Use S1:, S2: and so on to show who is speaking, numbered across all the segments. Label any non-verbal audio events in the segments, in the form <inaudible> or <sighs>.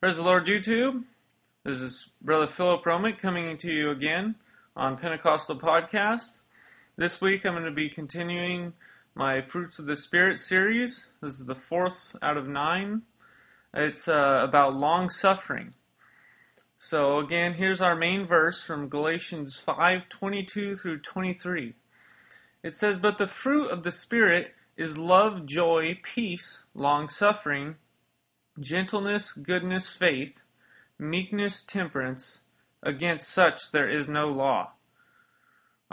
S1: Praise the Lord, YouTube. This is Brother Philip Romick coming to you again on Pentecostal Podcast. This week I'm going to be continuing my Fruits of the Spirit series. This is the fourth out of nine. It's uh, about long suffering. So again, here's our main verse from Galatians 5:22 through 23. It says, "But the fruit of the Spirit is love, joy, peace, long suffering, gentleness, goodness, faith, meekness, temperance. Against such there is no law.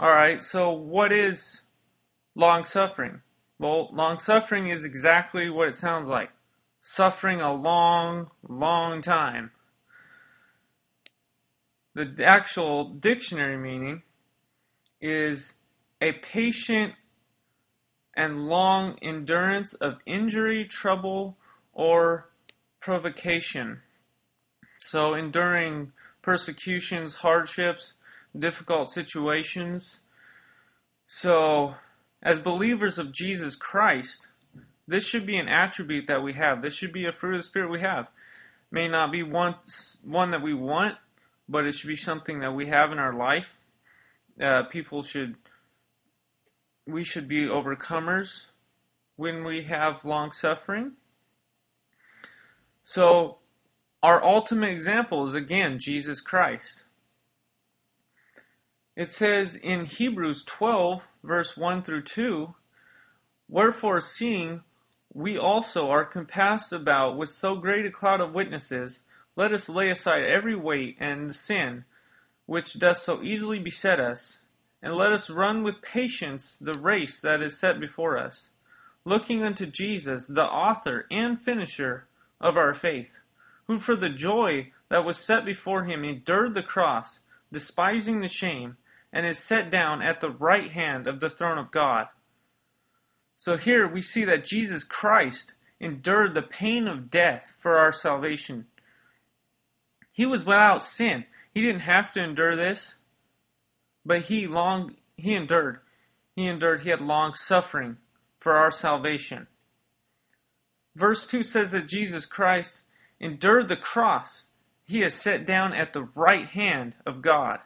S1: Alright, so what is long suffering? Well, long suffering is exactly what it sounds like suffering a long, long time. The actual dictionary meaning is a patient and long endurance of injury, trouble, or provocation. So, enduring persecutions, hardships, difficult situations. So, as believers of Jesus Christ, this should be an attribute that we have. This should be a fruit of the Spirit we have. May not be one, one that we want, but it should be something that we have in our life. Uh, people should, we should be overcomers when we have long suffering. So, our ultimate example is again Jesus Christ. It says in Hebrews 12, verse 1 through 2, Wherefore, seeing we also are compassed about with so great a cloud of witnesses, let us lay aside every weight and sin which doth so easily beset us, and let us run with patience the race that is set before us, looking unto Jesus, the author and finisher of our faith, who for the joy that was set before him endured the cross, despising the shame, and is set down at the right hand of the throne of God. So here we see that Jesus Christ endured the pain of death for our salvation. He was without sin. He didn't have to endure this, but he long he endured. He endured, he had long suffering for our salvation. Verse 2 says that Jesus Christ endured the cross. He is set down at the right hand of God.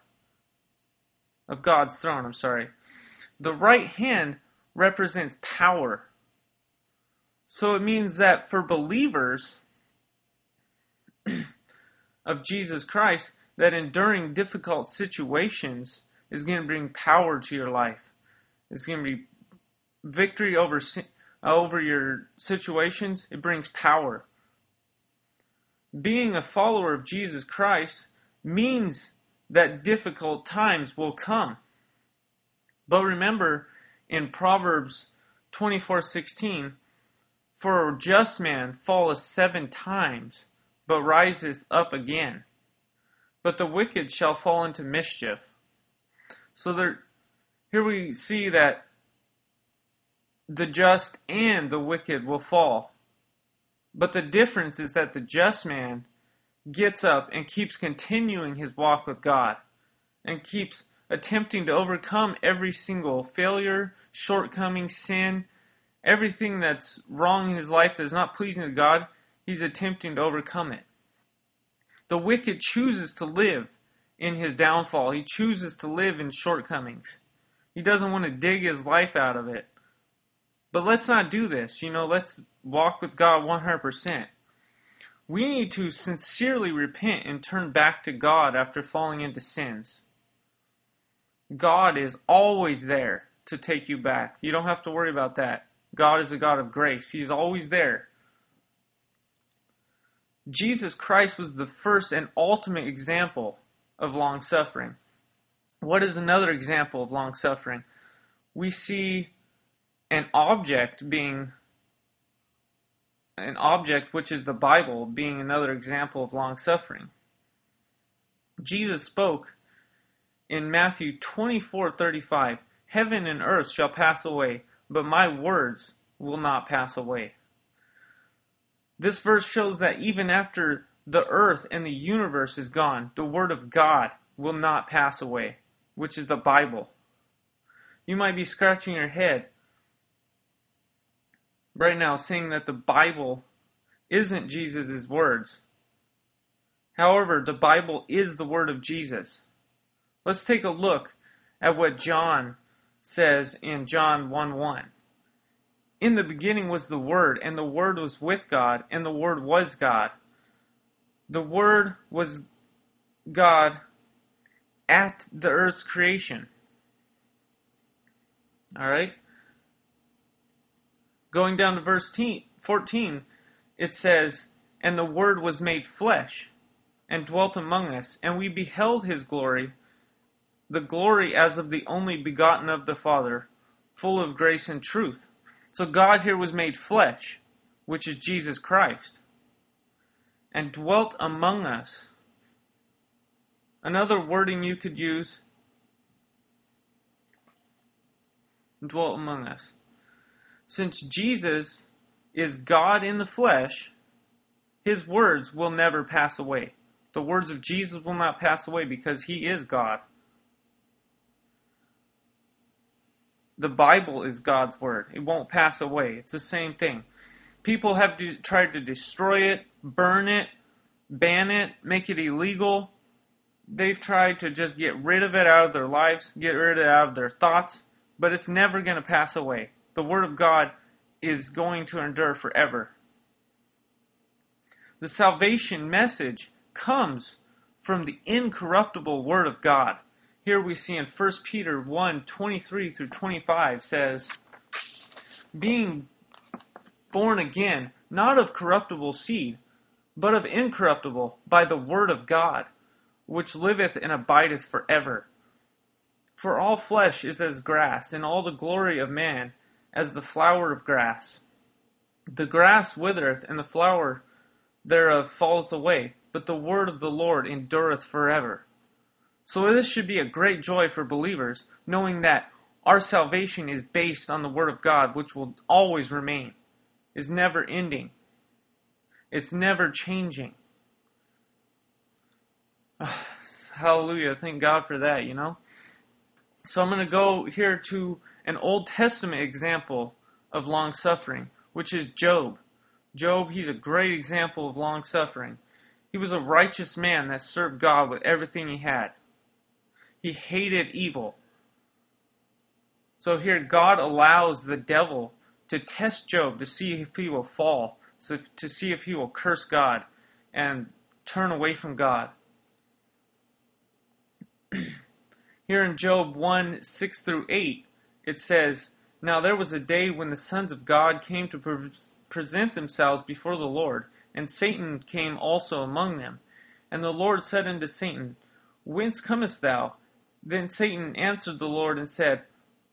S1: Of God's throne, I'm sorry. The right hand represents power. So it means that for believers <clears throat> of Jesus Christ, that enduring difficult situations is going to bring power to your life. It's going to be victory over sin, over your situations, it brings power. Being a follower of Jesus Christ means that difficult times will come. But remember in Proverbs 24:16, for a just man falleth seven times, but riseth up again. But the wicked shall fall into mischief. So there, here we see that the just and the wicked will fall. But the difference is that the just man gets up and keeps continuing his walk with God and keeps attempting to overcome every single failure, shortcoming, sin, everything that's wrong in his life that's not pleasing to God, he's attempting to overcome it. The wicked chooses to live in his downfall. He chooses to live in shortcomings. He doesn't want to dig his life out of it. But let's not do this. You know, let's walk with God 100%. We need to sincerely repent and turn back to God after falling into sins. God is always there to take you back. You don't have to worry about that. God is a God of grace. He's always there. Jesus Christ was the first and ultimate example of long suffering. What is another example of long suffering? We see an object being an object which is the Bible being another example of long suffering. Jesus spoke in Matthew 24:35, "Heaven and earth shall pass away, but my words will not pass away." This verse shows that even after the earth and the universe is gone, the word of God will not pass away, which is the Bible. You might be scratching your head right now saying that the Bible isn't Jesus' words. However, the Bible is the Word of Jesus. Let's take a look at what John says in John 1 1. In the beginning was the Word, and the Word was with God, and the Word was God. The Word was God at the earth's creation. Alright? Going down to verse 14, it says, And the Word was made flesh, and dwelt among us, and we beheld his glory, the glory as of the only begotten of the Father, full of grace and truth. So God here was made flesh, which is Jesus Christ, and dwelt among us. Another wording you could use dwelt among us. Since Jesus is God in the flesh, his words will never pass away. The words of Jesus will not pass away because he is God. The Bible is God's word. It won't pass away. It's the same thing. People have de- tried to destroy it, burn it, ban it, make it illegal. They've tried to just get rid of it out of their lives, get rid of it out of their thoughts, but it's never going to pass away. The Word of God is going to endure forever. The salvation message comes from the incorruptible Word of God. Here we see in 1 Peter 1 23 through 25 says, Being born again, not of corruptible seed, but of incorruptible, by the Word of God, which liveth and abideth forever. For all flesh is as grass, and all the glory of man as the flower of grass. The grass withereth, and the flower thereof falleth away, but the word of the Lord endureth forever. So this should be a great joy for believers, knowing that our salvation is based on the Word of God, which will always remain, is never ending, it's never changing. <sighs> Hallelujah. Thank God for that, you know? So I'm going to go here to an Old Testament example of long suffering, which is Job. Job, he's a great example of long suffering. He was a righteous man that served God with everything he had. He hated evil. So here, God allows the devil to test Job to see if he will fall, so to see if he will curse God and turn away from God. <clears throat> here in Job 1 6 through 8, it says, Now there was a day when the sons of God came to pre- present themselves before the Lord, and Satan came also among them. And the Lord said unto Satan, Whence comest thou? Then Satan answered the Lord and said,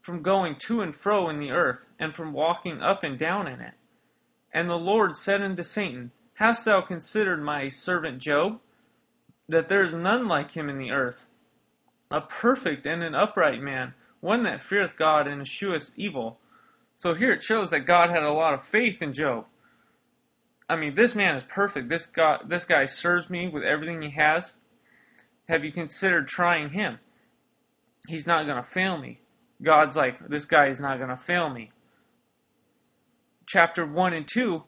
S1: From going to and fro in the earth, and from walking up and down in it. And the Lord said unto Satan, Hast thou considered my servant Job, that there is none like him in the earth, a perfect and an upright man, one that feareth God and escheweth evil? So here it shows that God had a lot of faith in Job. I mean, this man is perfect. This guy, this guy serves me with everything he has. Have you considered trying him? he's not going to fail me. God's like, this guy is not going to fail me. Chapter 1 and 2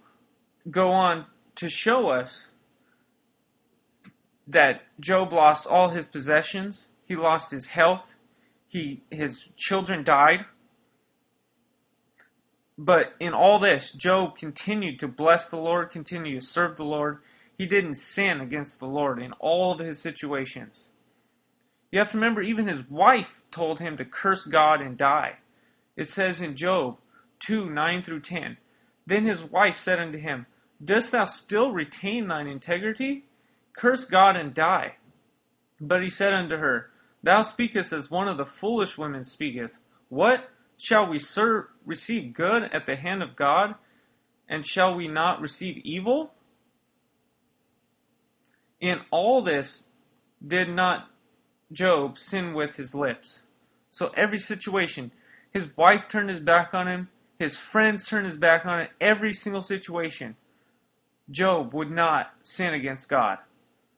S1: go on to show us that Job lost all his possessions, he lost his health, he his children died. But in all this, Job continued to bless the Lord, continued to serve the Lord. He didn't sin against the Lord in all of his situations. You have to remember, even his wife told him to curse God and die. It says in Job 2 9 through 10. Then his wife said unto him, Dost thou still retain thine integrity? Curse God and die. But he said unto her, Thou speakest as one of the foolish women speaketh. What? Shall we serve, receive good at the hand of God, and shall we not receive evil? In all this did not Job sin with his lips. So every situation, his wife turned his back on him, his friends turned his back on it, every single situation, Job would not sin against God.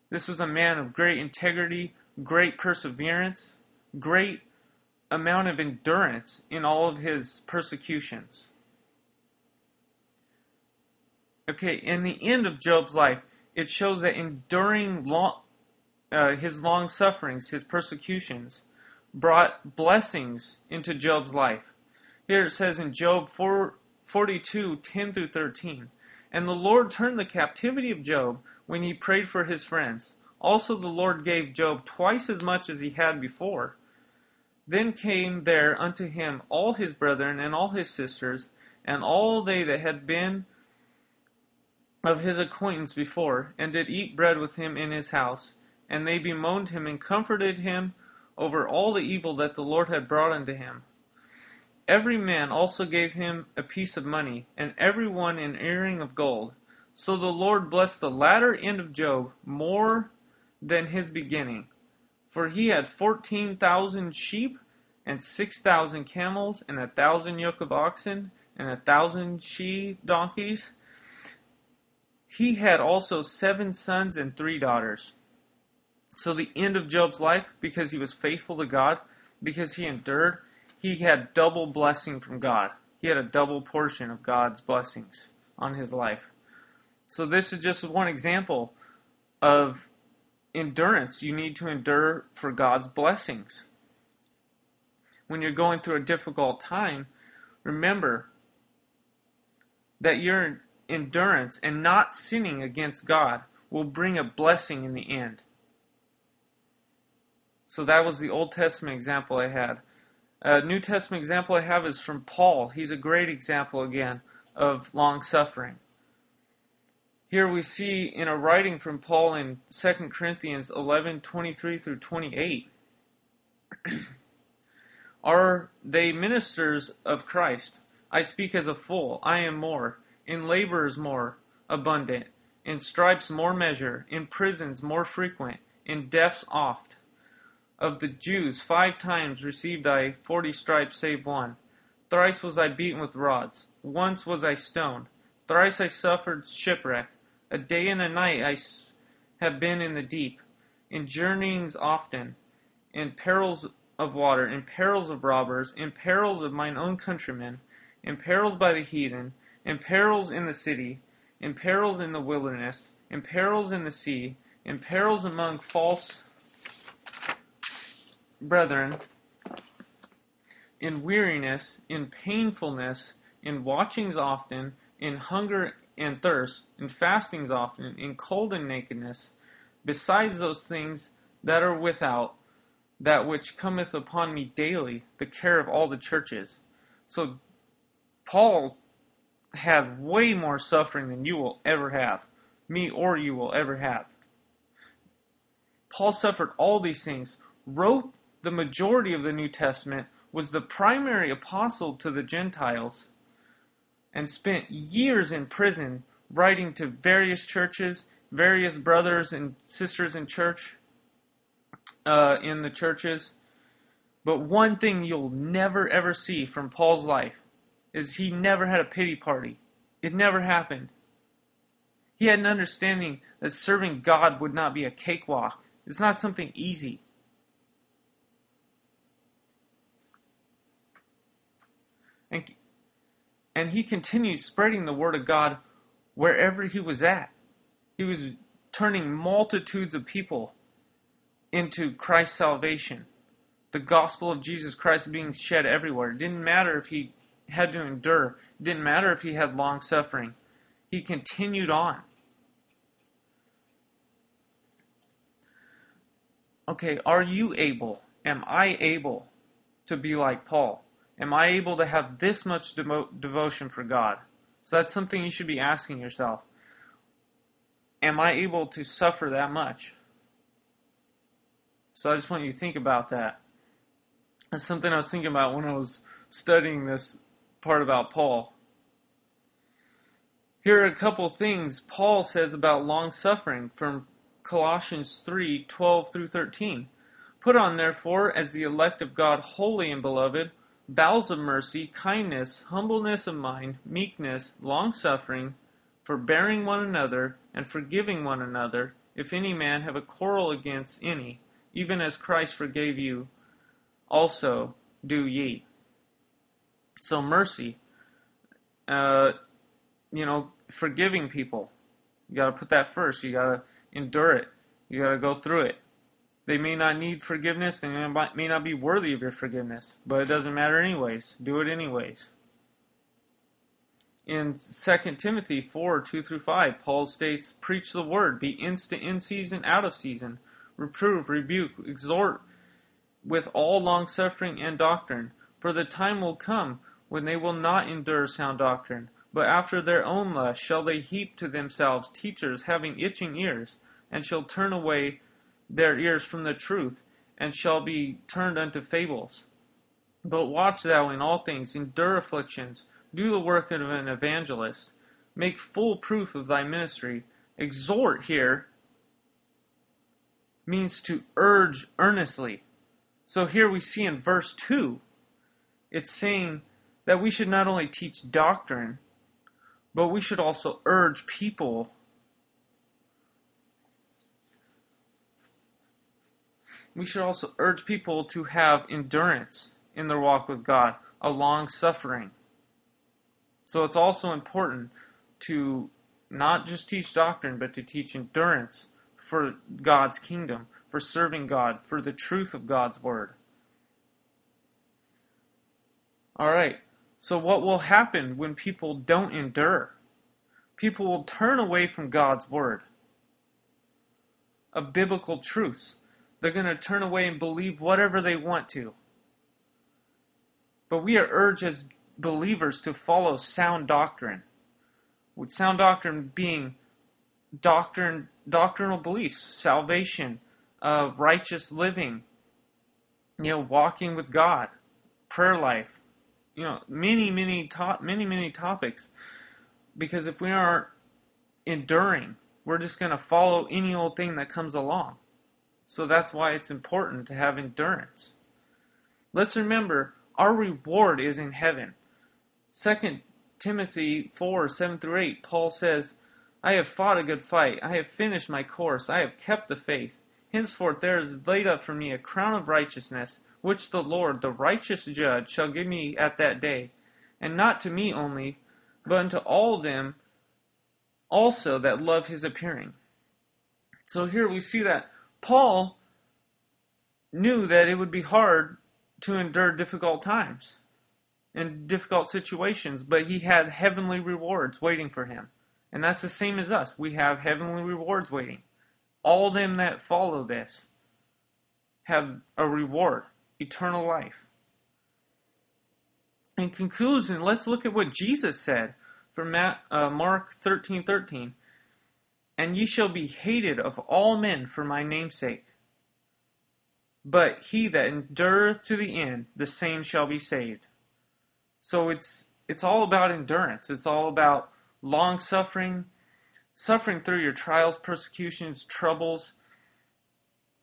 S1: This was a man of great integrity, great perseverance, great amount of endurance in all of his persecutions. Okay, in the end of Job's life, it shows that enduring long, uh, his long sufferings, his persecutions, brought blessings into Job's life. Here it says in Job 4, 42, 10 through 13, And the Lord turned the captivity of Job when he prayed for his friends. Also the Lord gave Job twice as much as he had before. Then came there unto him all his brethren and all his sisters, and all they that had been of his acquaintance before, and did eat bread with him in his house. And they bemoaned him and comforted him over all the evil that the Lord had brought unto him. Every man also gave him a piece of money, and every one an earring of gold. So the Lord blessed the latter end of Job more than his beginning. For he had fourteen thousand sheep, and six thousand camels, and a thousand yoke of oxen, and a thousand she donkeys he had also seven sons and three daughters. So the end of Job's life, because he was faithful to God, because he endured, he had double blessing from God. He had a double portion of God's blessings on his life. So this is just one example of endurance. You need to endure for God's blessings. When you're going through a difficult time, remember that you're endurance and not sinning against God will bring a blessing in the end. So that was the Old Testament example I had. A New Testament example I have is from Paul. He's a great example again of long suffering. Here we see in a writing from Paul in 2 Corinthians 11:23 through 28. <clears throat> Are they ministers of Christ? I speak as a fool. I am more in labors more abundant, in stripes more measure, in prisons more frequent, in deaths oft. Of the Jews five times received I forty stripes save one. Thrice was I beaten with rods, once was I stoned, thrice I suffered shipwreck. A day and a night I have been in the deep, in journeyings often, in perils of water, in perils of robbers, in perils of mine own countrymen, in perils by the heathen, in perils in the city, in perils in the wilderness, in perils in the sea, in perils among false brethren, in weariness, in painfulness, in watchings often, in hunger and thirst, in fastings often, in cold and nakedness, besides those things that are without, that which cometh upon me daily, the care of all the churches. So Paul had way more suffering than you will ever have, me or you will ever have. Paul suffered all these things, wrote the majority of the New Testament, was the primary apostle to the Gentiles, and spent years in prison writing to various churches, various brothers and sisters in church, uh, in the churches. But one thing you'll never ever see from Paul's life is he never had a pity party. It never happened. He had an understanding that serving God would not be a cakewalk. It's not something easy. And, and he continued spreading the word of God wherever he was at. He was turning multitudes of people into Christ's salvation. The gospel of Jesus Christ being shed everywhere. It didn't matter if he had to endure. It didn't matter if he had long suffering. He continued on. Okay, are you able? Am I able to be like Paul? Am I able to have this much devo- devotion for God? So that's something you should be asking yourself. Am I able to suffer that much? So I just want you to think about that. That's something I was thinking about when I was studying this part about Paul. Here are a couple things Paul says about long suffering from Colossians 3:12 through 13. Put on therefore as the elect of God holy and beloved bowels of mercy, kindness, humbleness of mind, meekness, long suffering, forbearing one another, and forgiving one another, if any man have a quarrel against any, even as Christ forgave you, also do ye. So mercy, uh, you know, forgiving people, You got to put that first. You got to endure it. You got to go through it. They may not need forgiveness. They may not be worthy of your forgiveness, but it doesn't matter anyways. Do it anyways. In 2 Timothy 4 2 through 5, Paul states, Preach the word, be instant in season, out of season, reprove, rebuke, exhort with all longsuffering and doctrine. For the time will come when they will not endure sound doctrine, but after their own lust shall they heap to themselves teachers having itching ears, and shall turn away their ears from the truth, and shall be turned unto fables. But watch thou in all things, endure afflictions, do the work of an evangelist, make full proof of thy ministry. Exhort here means to urge earnestly. So here we see in verse 2, it's saying that we should not only teach doctrine, but we should also urge people we should also urge people to have endurance in their walk with God, a long suffering. So it's also important to not just teach doctrine, but to teach endurance for God's kingdom, for serving God, for the truth of God's word. All right. So what will happen when people don't endure? People will turn away from God's word of biblical truths. They're going to turn away and believe whatever they want to. But we are urged as believers to follow sound doctrine. With sound doctrine being doctrine, doctrinal beliefs, salvation, uh, righteous living, you know, walking with God, prayer life, you know, many, many, to- many, many topics. Because if we aren't enduring, we're just going to follow any old thing that comes along. So that's why it's important to have endurance. Let's remember our reward is in heaven. 2 Timothy 4 7 through 8, Paul says, I have fought a good fight. I have finished my course. I have kept the faith. Henceforth there is laid up for me a crown of righteousness, which the Lord, the righteous judge, shall give me at that day. And not to me only, but unto all them also that love his appearing. So here we see that Paul knew that it would be hard to endure difficult times and difficult situations, but he had heavenly rewards waiting for him. And that's the same as us. We have heavenly rewards waiting. All them that follow this have a reward, eternal life. In conclusion, let's look at what Jesus said from uh, Mark 13:13. 13 and ye shall be hated of all men for my name's sake. But he that endureth to the end, the same shall be saved. So it's it's all about endurance. It's all about long suffering, suffering through your trials, persecutions, troubles.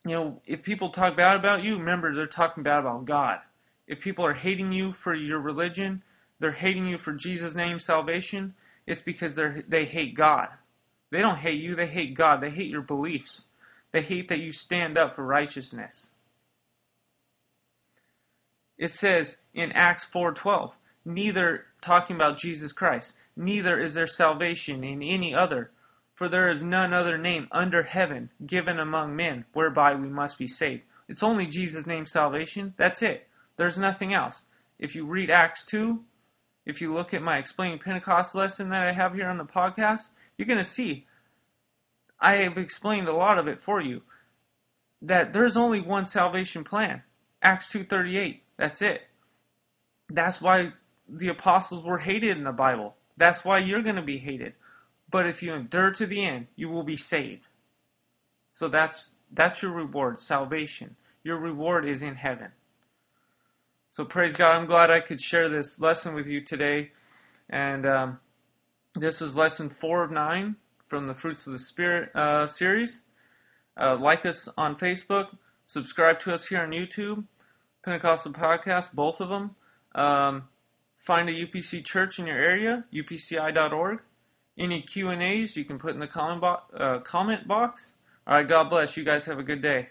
S1: You know, if people talk bad about you, remember they're talking bad about God. If people are hating you for your religion, they're hating you for Jesus' name salvation, it's because they they hate God. They don't hate you, they hate God. They hate your beliefs. They hate that you stand up for righteousness. It says in Acts 4:12, neither talking about Jesus Christ, neither is there salvation in any other, for there is none other name under heaven given among men whereby we must be saved. It's only Jesus' name salvation. That's it. There's nothing else. If you read Acts 2, if you look at my explaining Pentecost lesson that I have here on the podcast, you're going to see I have explained a lot of it for you that there's only one salvation plan. Acts 2:38. That's it. That's why the apostles were hated in the Bible. That's why you're going to be hated. But if you endure to the end, you will be saved. So that's that's your reward, salvation. Your reward is in heaven. So praise God. I'm glad I could share this lesson with you today. And um, this was lesson four of nine from the Fruits of the Spirit uh, series. Uh, like us on Facebook. Subscribe to us here on YouTube. Pentecostal Podcast, both of them. Um, find a UPC church in your area, upci.org. Any Q&As you can put in the comment, bo- uh, comment box. All right, God bless. You guys have a good day.